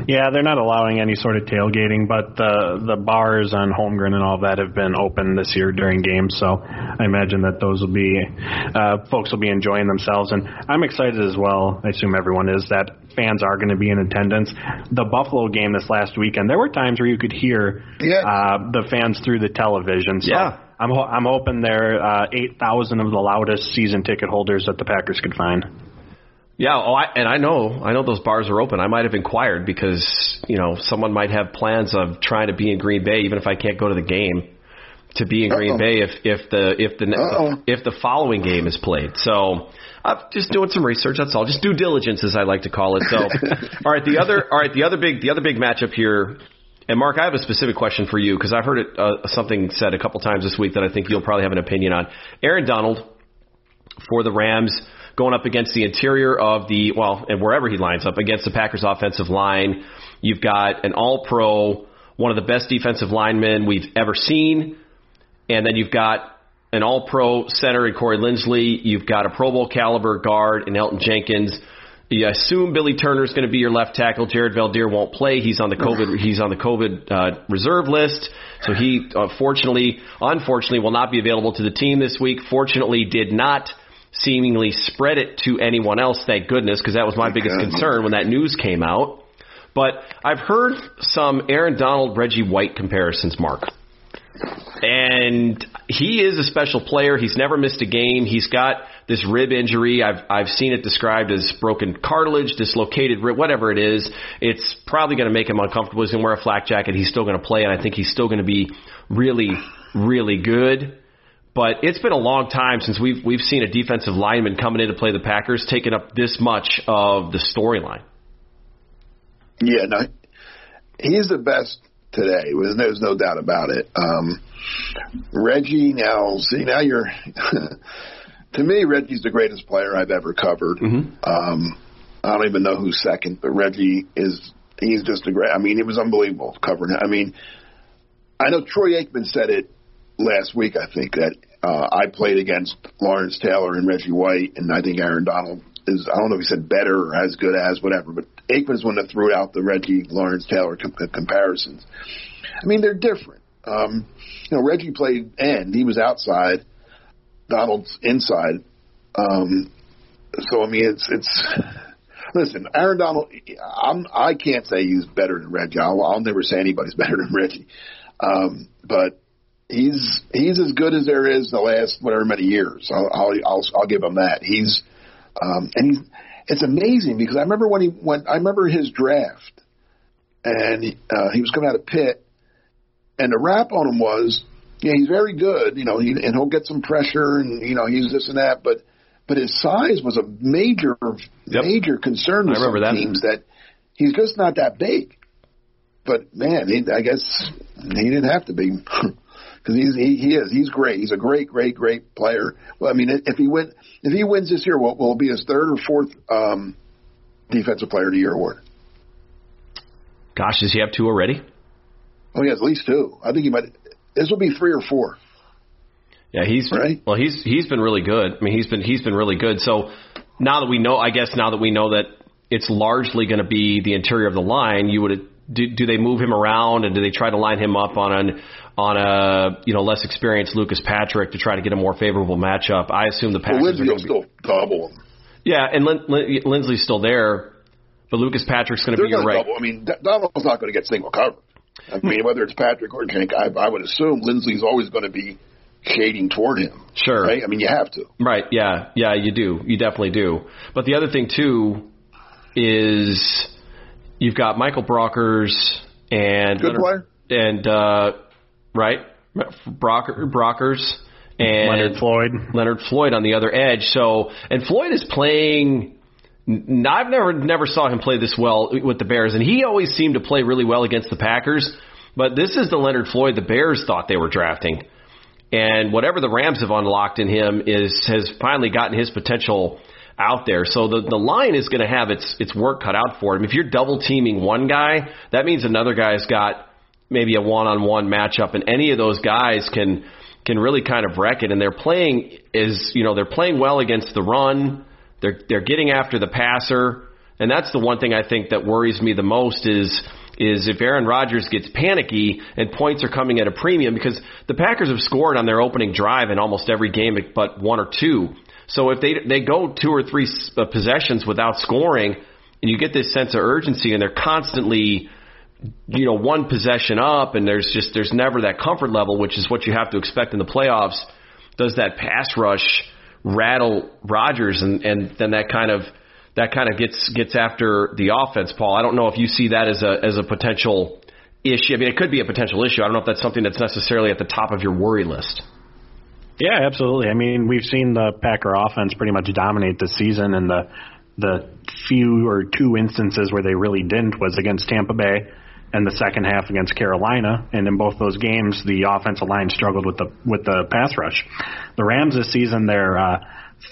Yeah, they're not allowing any sort of tailgating, but the the bars on Holmgren and all that have been open this year during games. So I imagine that those will be uh, folks will be enjoying themselves, and I'm excited as well. I assume everyone is that fans are going to be in attendance. The Buffalo game this last weekend, there were times where you could hear Yeah. uh, the fans through the television. So Yeah. I'm ho- I'm hoping there uh, eight thousand of the loudest season ticket holders that the Packers could find. Yeah, oh, I, and I know, I know those bars are open. I might have inquired because you know someone might have plans of trying to be in Green Bay, even if I can't go to the game, to be in Green Uh-oh. Bay if if the if the Uh-oh. if the following game is played. So I'm just doing some research. That's all. Just due diligence, as I like to call it. So, all right, the other all right, the other big the other big matchup here. And Mark, I have a specific question for you because I've heard it uh, something said a couple times this week that I think you'll probably have an opinion on. Aaron Donald for the Rams going up against the interior of the well, and wherever he lines up against the Packers offensive line. You've got an all pro, one of the best defensive linemen we've ever seen, and then you've got an all pro center in Corey Linsley, you've got a Pro Bowl caliber guard in Elgton Jenkins. You assume Billy Turner is going to be your left tackle. Jared Veldheer won't play. He's on the COVID. He's on the COVID uh, reserve list, so he uh, fortunately, unfortunately, will not be available to the team this week. Fortunately, did not seemingly spread it to anyone else. Thank goodness, because that was my biggest concern when that news came out. But I've heard some Aaron Donald, Reggie White comparisons, Mark. And he is a special player. He's never missed a game. He's got this rib injury. I've I've seen it described as broken cartilage, dislocated rib, whatever it is. It's probably going to make him uncomfortable. He's going to wear a flak jacket. He's still going to play, and I think he's still going to be really, really good. But it's been a long time since we've we've seen a defensive lineman coming in to play the Packers taking up this much of the storyline. Yeah, no, he's the best today. There's, there's no doubt about it. Um, Reggie, now see, now you're. to me, Reggie's the greatest player I've ever covered. Um, I don't even know who's second, but Reggie is. He's just a great. I mean, it was unbelievable covering. him. I mean, I know Troy Aikman said it last week. I think that uh, I played against Lawrence Taylor and Reggie White, and I think Aaron Donald is. I don't know if he said better or as good as whatever, but Aikman's one that threw out the Reggie Lawrence Taylor com- comparisons. I mean, they're different. Um, you know, Reggie played end; he was outside. Donald's inside. Um, so I mean, it's it's. Listen, Aaron Donald. I'm. I can't say he's better than Reggie. I'll, I'll never say anybody's better than Reggie. Um, but he's he's as good as there is the last whatever many years. I'll I'll I'll, I'll give him that. He's um, and he's it's amazing because I remember when he went. I remember his draft, and uh, he was coming out of Pitt, and the rap on him was, yeah, he's very good, you know, he, and he'll get some pressure, and you know, he's this and that, but but his size was a major Yep. major concern with I remember some that. teams that he's just not that big. But man, he, I guess he didn't have to be because he's he, he is he's great. He's a great great great player. Well, I mean, if he win if he wins this year, will will it be his third or fourth um, defensive player of the year award? Gosh, does he have two already? Oh, he has at least two. I think he might. This will be three or four. Yeah, he's Right. well. He's he's been really good. I mean, he's been he's been really good. So now that we know, I guess now that we know that it's largely going to be the interior of the line, you would do, do they move him around and do they try to line him up on an on a you know less experienced Lucas Patrick to try to get a more favorable matchup? I assume the Well, Packers are Linsley will be, still double him. yeah, and Lin, Lin, Linsley's still there, but Lucas Patrick's going to be your right. double. I mean, Donald's not going to get single coverage. I mean, hmm. whether it's Patrick or Jake, I, I would assume Linsley's always going to be shading toward him. Sure. Right? I mean, you have to. Right. Yeah. Yeah. You do. You definitely do. But the other thing too is you've got Michael Brockers and Good player. and uh, right Brocker, Brockers and Leonard Floyd. Leonard Floyd on the other edge. So and Floyd is playing. n- I've never never saw him play this well with the Bears, and he always seemed to play really well against the Packers. But this is the Leonard Floyd the Bears thought they were drafting, and whatever the Rams have unlocked in him is has finally gotten his potential out there. So the the line is going to have its its work cut out for him. If you're double teaming one guy, that means another guy's got maybe a one on one matchup, and any of those guys can can really kind of wreck it. And they're playing is you know they're playing well against the run. They're they're getting after the passer, and that's the one thing I think that worries me the most is is if Aaron Rodgers gets panicky and points are coming at a premium because the Packers have scored on their opening drive in almost every game but one or two. So if they they go two or three uh, possessions without scoring, and you get this sense of urgency, and they're constantly you know one possession up and there's just there's never that comfort level which is what you have to expect in the playoffs does that pass rush rattle Rodgers and and then that kind of that kind of gets gets after the offense. Paul, I don't know if you see that as a as a potential issue. I mean, it could be a potential issue. I don't know if that's something that's necessarily at the top of your worry list. Yeah, absolutely. I mean, we've seen the Packer offense pretty much dominate the season, and the the few or two instances where they really didn't was against Tampa Bay and the second half against Carolina. And in both those games, the offensive line struggled with the with the pass rush. The Rams this season, they're uh,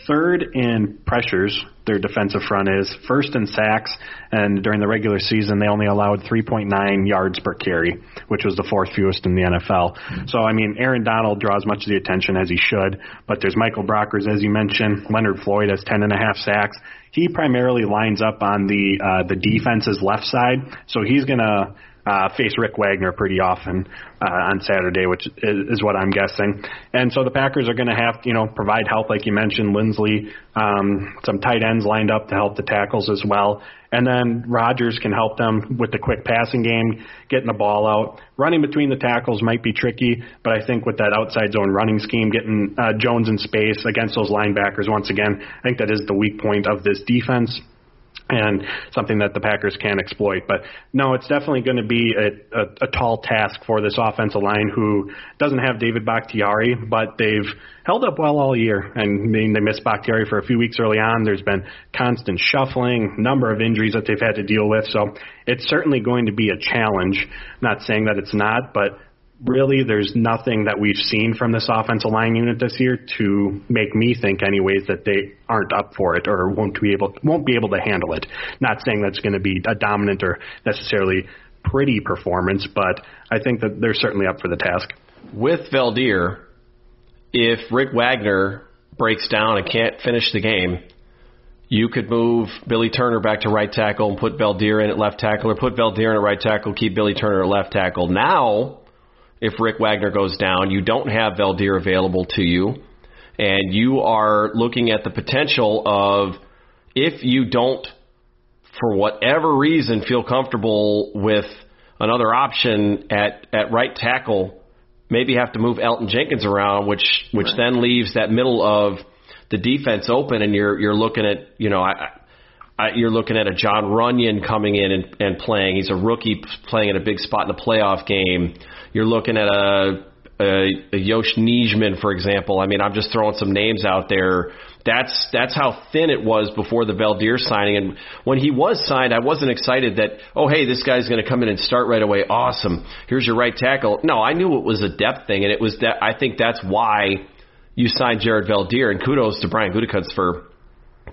third in pressures. Their defensive front is first in sacks, and during the regular season, they only allowed 3.9 yards per carry, which was the fourth fewest in the NFL. So, I mean, Aaron Donald draws much of the attention as he should, but there's Michael Brockers, as you mentioned. Leonard Floyd has 10 and a half sacks. He primarily lines up on the uh, the defense's left side, so he's gonna uh, face Rick Wagner pretty often uh, on Saturday, which is, is what I'm guessing. And so the Packers are going to have, you know, provide help, like you mentioned, Linsley, um, some tight ends lined up to help the tackles as well. And then Rodgers can help them with the quick passing game, getting the ball out. Running between the tackles might be tricky, but I think with that outside zone running scheme, getting uh, Jones in space against those linebackers once again, I think that is the weak point of this defense and something that the Packers can exploit. But no, it's definitely going to be a, a, a tall task for this offensive line who doesn't have David Bakhtiari, but they've held up well all year. And I mean, they missed Bakhtiari for a few weeks early on. There's been constant shuffling, number of injuries that they've had to deal with. So it's certainly going to be a challenge. Not saying that it's not, but really there's nothing that we've seen from this offensive line unit this year to make me think anyways that they aren't up for it or won't be able won't be able to handle it. Not saying that's going to be a dominant or necessarily pretty performance, but I think that they're certainly up for the task. With Veldheer, if Rick Wagner breaks down and can't finish the game, you could move Billy Turner back to right tackle and put Veldheer in at left tackle, or put Veldheer in at right tackle, keep Billy Turner at left tackle. Now if Rick Wagner goes down. You don't have Veldheer available to you, and you are looking at the potential of if you don't, for whatever reason, feel comfortable with another option at at right tackle, maybe have to move Elgton Jenkins around, which which right. then leaves that middle of the defense open, and you're you're looking at you know I, you're looking at a Jon Runyan coming in and, and playing. He's a rookie playing in a big spot in a playoff game. You're looking at a, a, a Yosh Nijman, for example. I mean, I'm just throwing some names out there. That's that's how thin it was before the Veldheer signing. And when he was signed, I wasn't excited that oh hey this guy's going to come in and start right away. Awesome. Here's your right tackle. No, I knew it was a depth thing, and it was that. I think that's why you signed Jared Veldheer. And kudos to Brian Gutekunst for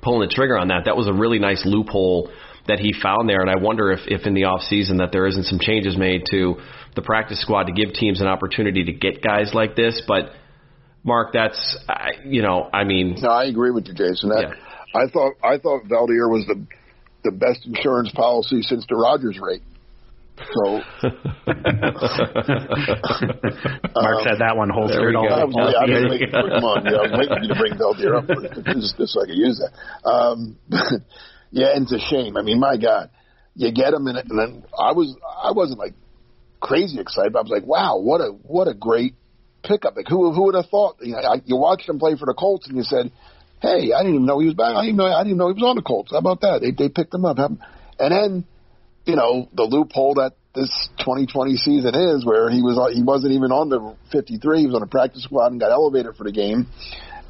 pulling the trigger on that. That was a really nice loophole that he found there, and I wonder if, if in the off season that there isn't some changes made to the practice squad to give teams an opportunity to get guys like this. But Mark, that's you know, I mean, no, I agree with you, Jason. That, yeah. I thought I thought Veldheer was the the best insurance policy since the Rogers rate. So Mark um, said that one holstered all. I was, I was waiting, come on, yeah, I was waiting for you to bring Veldheer up just, just so I could use that. Um, yeah, and it's a shame. I mean, my God, you get him, and, and then I was I wasn't like crazy excited, but I was like, wow, what a what a great pickup. Like who who would have thought? You, know, I, you watched him play for the Colts, and you said, hey, I didn't even know he was back. I didn't know I didn't know he was on the Colts. How about that? They they picked him up, and then you know, the loophole that this 2020 season is, where he was he wasn't even on the 53, he was on a practice squad and got elevated for the game,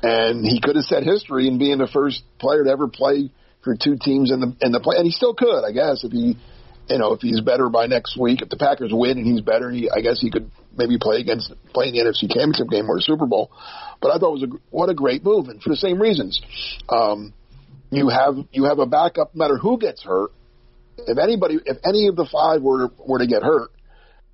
and he could have set history in being the first player to ever play for two teams in the in the play, and he still could, I guess, if he, you know, if he's better by next week, if the Packers win and he's better, he, I guess he could maybe play against play in the NFC Championship game or Super Bowl. But I thought it was a what a great move, and for the same reasons. Um, you have you have a backup no matter who gets hurt if anybody, if any of the five were were to get hurt,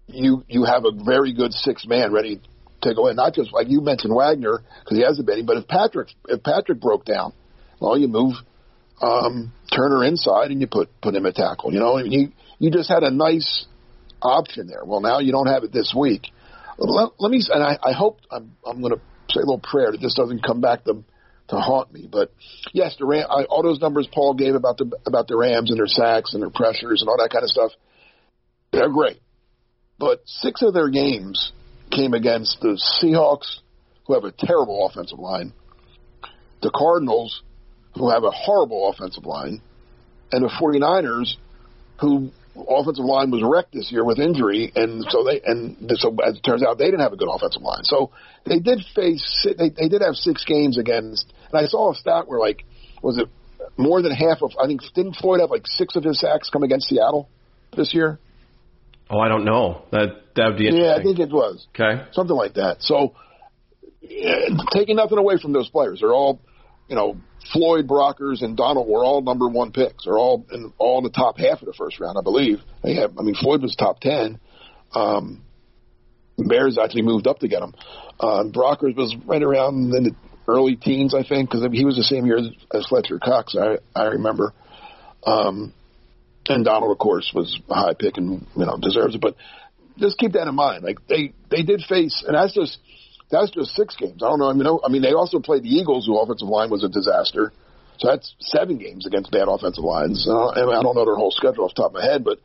you you have a very good six man ready to go in. Not just like you mentioned Wagner because he hasn't been, but if Patrick if Patrick broke down, well, you move um, Turner inside and you put put him at tackle. You know, you you just had a nice option there. Well, now you don't have it this week. Let, let me, and I, I hope I'm I'm going to say a little prayer that this doesn't come back to to haunt me. But yes, the Ram, I, all those numbers Paul gave about the about the Rams and their sacks and their pressures and all that kind of stuff, they're great. But six of their games came against the Seahawks, who have a terrible offensive line, the Cardinals, who have a horrible offensive line, and the 49ers, who offensive line was wrecked this year with injury, and so they and so as it turns out they didn't have a good offensive line. So they did face they they did have six games against. And I saw a stat where like was it more than half of I think didn't Floyd have like six of his sacks come against Seattle this year? Oh, I don't know. That that would be interesting. Yeah, I think it was. Okay. Something like that. So yeah, taking nothing away from those players, they're all you know Floyd, Brockers, and Donald were all number one picks. They're all in all in the top half of the first round, I believe. They have. I mean, Floyd was top ten. Um, Bears actually moved up to get him. Uh, Brockers was right around in the early teens, I think, because he was the same year as Fletcher Cox. I I remember. Um, and Donald, of course, was a high pick and you know deserves it. But just keep that in mind. Like they they did face, and that's just that's just six games. I don't know. I mean, I mean, they also played the Eagles, whose offensive line was a disaster. So that's seven games against bad offensive lines. Uh, and I don't know their whole schedule off the top of my head, but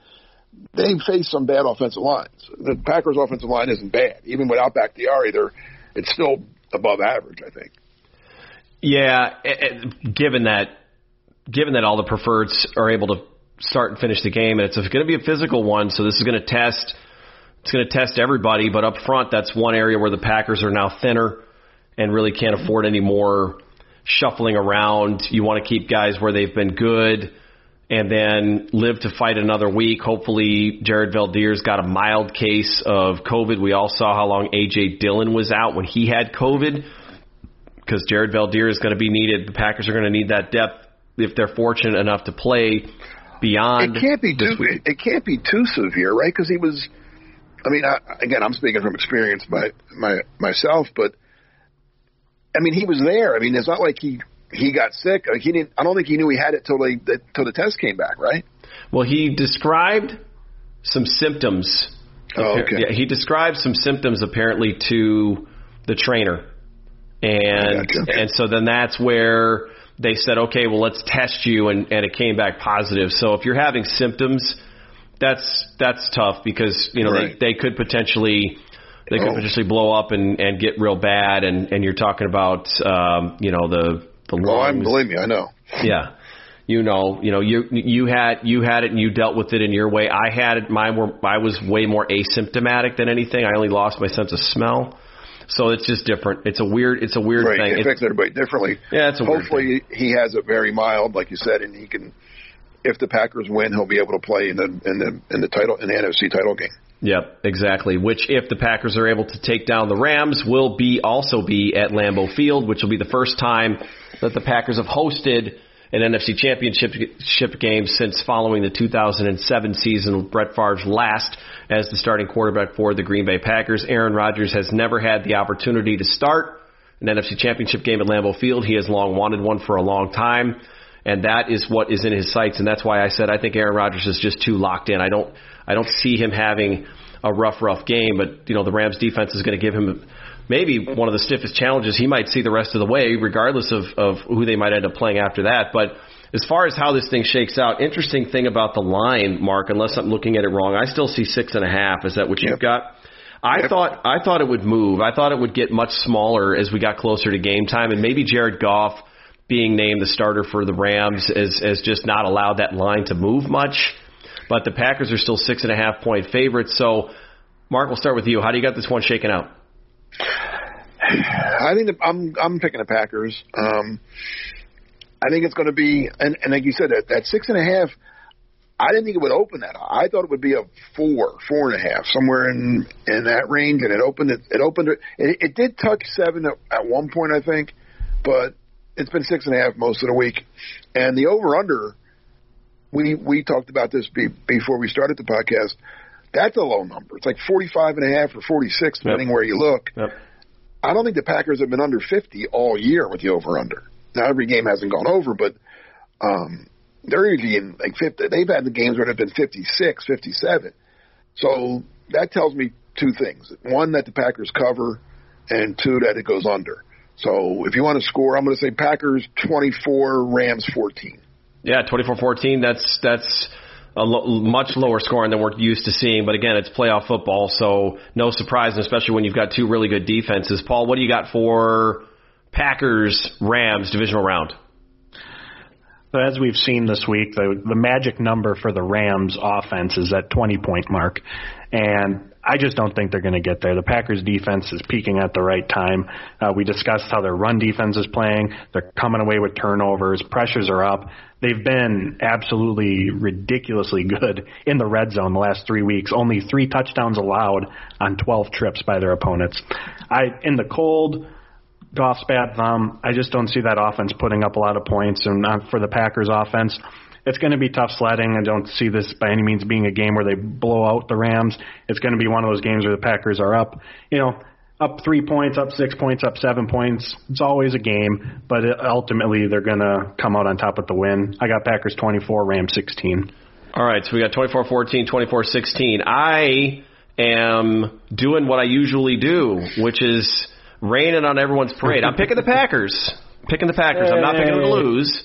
they faced some bad offensive lines. The Packers' offensive line isn't bad, even without Bakhtiari. They're it's still above average, I think. Yeah, eh, eh, given that given that all the preferreds are able to start and finish the game, and it's going to be a physical one, so this is going to test it's going to test everybody. But up front, that's one area where the Packers are now thinner and really can't afford any more shuffling around. You want to keep guys where they've been good and then live to fight another week. Hopefully, Jared Veldheer's got a mild case of COVID. We all saw how long A.J. Dillon was out when he had COVID because Jared Veldheer is going to be needed. The Packers are going to need that depth if they're fortunate enough to play beyond. It can't be too. It can't be too severe, right? Because he was. I mean, I, again, I'm speaking from experience by my myself, but I mean, he was there. I mean, it's not like he he got sick. Like he didn't. I don't think he knew he had it till they till the test came back, right? Well, he described some symptoms. Oh, okay. Yeah, he described some symptoms apparently to the trainer, and Gotcha. and so then that's where they said, okay, well, let's test you, and, and it came back positive. So if you're having symptoms, that's that's tough because you know Right. they, they could potentially they could Oh. potentially blow up and, and get real bad, and, and you're talking about um, you know the the lungs. Oh, I believe me, I know. Yeah. You know, you know, you you had you had it and you dealt with it in your way. I had it. Mine were. I was way more asymptomatic than anything. I only lost my sense of smell. So it's just different. It's a weird. It's a weird Right, thing. it affects everybody differently. Yeah, it's a weird Hopefully, he has it very mild, like you said, and he can. If the Packers win, he'll be able to play in the in the in the title in the NFC title game. Yep, exactly. Which, if the Packers are able to take down the Rams, will be also be at Lambeau Field, which will be the first time that the Packers have hosted an NFC Championship game since following the 2007 season, Brett Favre's last as the starting quarterback for the Green Bay Packers. Aaron Rodgers has never had the opportunity to start an NFC Championship game at Lambeau Field. He has long wanted one for a long time and that is what is in his sights, and that's why I said I think Aaron Rodgers is just too locked in. I don't I don't see him having a rough rough game, but you know the Rams defense is going to give him maybe one of the stiffest challenges he might see the rest of the way, regardless of of who they might end up playing after that. But as far as how this thing shakes out, interesting thing about the line, Mark, unless I'm looking at it wrong, I still see six and a half. Is that what you've got? I Yep. thought I thought it would move. I thought it would get much smaller as we got closer to game time, and maybe Jared Goff being named the starter for the Rams has, has just not allowed that line to move much. But the Packers are still six and a half point favorites. So, Mark, we'll start with you. How do you got this one shaken out? I think that I'm I'm picking the Packers. Um, I think it's going to be, and, and like you said, that, that six and a half. I didn't think it would open that. I thought it would be a four, four and a half, somewhere in in that range, and it opened it. It opened it. It, it did touch seven at, at one point, I think, but it's been six and a half most of the week. And the over under, we we talked about this be, before we started the podcast. That's a low number. It's like forty five and a half or forty six, depending where you look. Yep. I don't think the Packers have been under 50 all year with the over under. Now every game hasn't gone over, but um, they're usually in like 50. They've had the games where they've been 56, 57. So that tells me two things: one, that the Packers cover, and two, that it goes under. So if you want to score, I'm going to say Packers 24, Rams 14. Yeah, 24-14. That's that's a lo- much lower scoring than we're used to seeing. But again, it's playoff football, so no surprise, and especially when you've got two really good defenses. Paul, what do you got for Packers Rams divisional round? As we've seen this week, the the magic number for the Rams offense is that 20 point mark, and I just don't think they're going to get there. The Packers defense is peaking at the right time. Uh, we discussed how their run defense is playing. They're coming away with turnovers. Pressures are up. They've been absolutely ridiculously good in the red zone the last three weeks. Only three touchdowns allowed on 12 trips by their opponents. I in the cold. Goff's bad thumb. I just don't see that offense putting up a lot of points. And for the Packers offense, it's going to be tough sledding. I don't see this by any means being a game where they blow out the Rams. It's going to be one of those games where the Packers are up, you know, up three points, up six points, up seven points. It's always a game, but it, ultimately they're going to come out on top with the win. I got Packers 24, Rams 16. All right, so we got 24-14, 24-16. I am doing what I usually do, which is raining on everyone's parade. I'm picking the Packers. Picking the Packers. I'm not picking them to lose.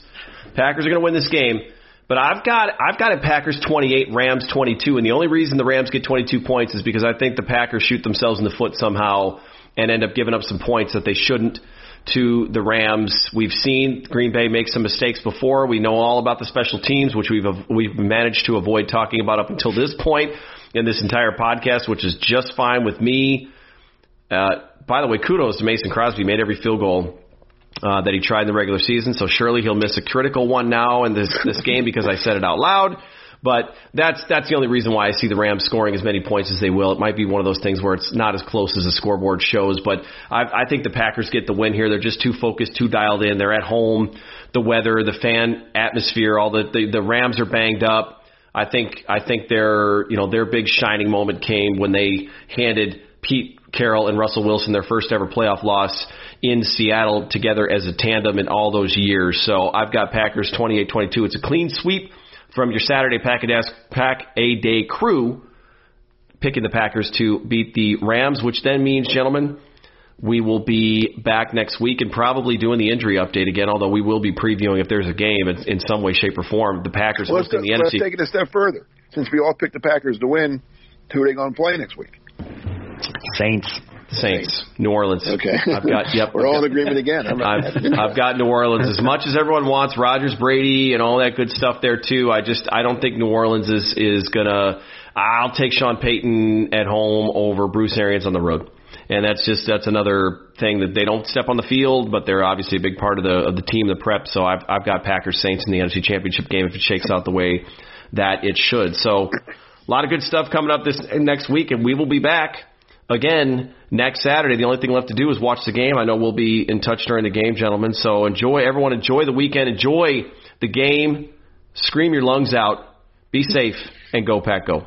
Packers are going to win this game. But I've got I've got it Packers 28, Rams 22, and the only reason the Rams get 22 points is because I think the Packers shoot themselves in the foot somehow and end up giving up some points that they shouldn't to the Rams. We've seen Green Bay make some mistakes before. We know all about the special teams, which we've we've managed to avoid talking about up until this point in this entire podcast, which is just fine with me. Uh, by the way, kudos to Mason Crosby. Made every field goal uh, that he tried in the regular season. So surely he'll miss a critical one now in this this game because I said it out loud. But that's that's the only reason why I see the Rams scoring as many points as they will. It might be one of those things where it's not as close as the scoreboard shows, but I, I think the Packers get the win here. They're just too focused, too dialed in. They're at home. The weather, the fan atmosphere, all the the, the Rams are banged up. I think I think their you know their big shining moment came when they handed Pete Carroll and Russell Wilson their first ever playoff loss in Seattle together as a tandem in all those years. So I've got Packers 28-22. It's a clean sweep from your Saturday Pack a, Desk, Pack a Day crew picking the Packers to beat the Rams, which then means, gentlemen, we will be back next week and probably doing the injury update again, although we will be previewing if there's a game in, in some way, shape, or form. The Packers Well, let's, hosting the let's NFC. take it a step further. Since we all picked the Packers to win, who are they going to play next week? Saints. Saints, New Orleans. Okay. I've got yep. We're all in agreement again. I'm not- I've I've got New Orleans as much as everyone wants Rodgers, Brady, and all that good stuff there too. I just I don't think New Orleans is is gonna. I'll take Sean Payton at home over Bruce Arians on the road, and that's just that's another thing that they don't step on the field, but they're obviously a big part of the of the team, the prep. So I've I've got Packers Saints in the NFC Championship game if it shakes out the way that it should. So a lot of good stuff coming up this next week, and we will be back again next Saturday. The only thing left to do is watch the game. I know we'll be in touch during the game, gentlemen. So enjoy, everyone. Enjoy the weekend. Enjoy the game. Scream your lungs out. Be safe and go pack go.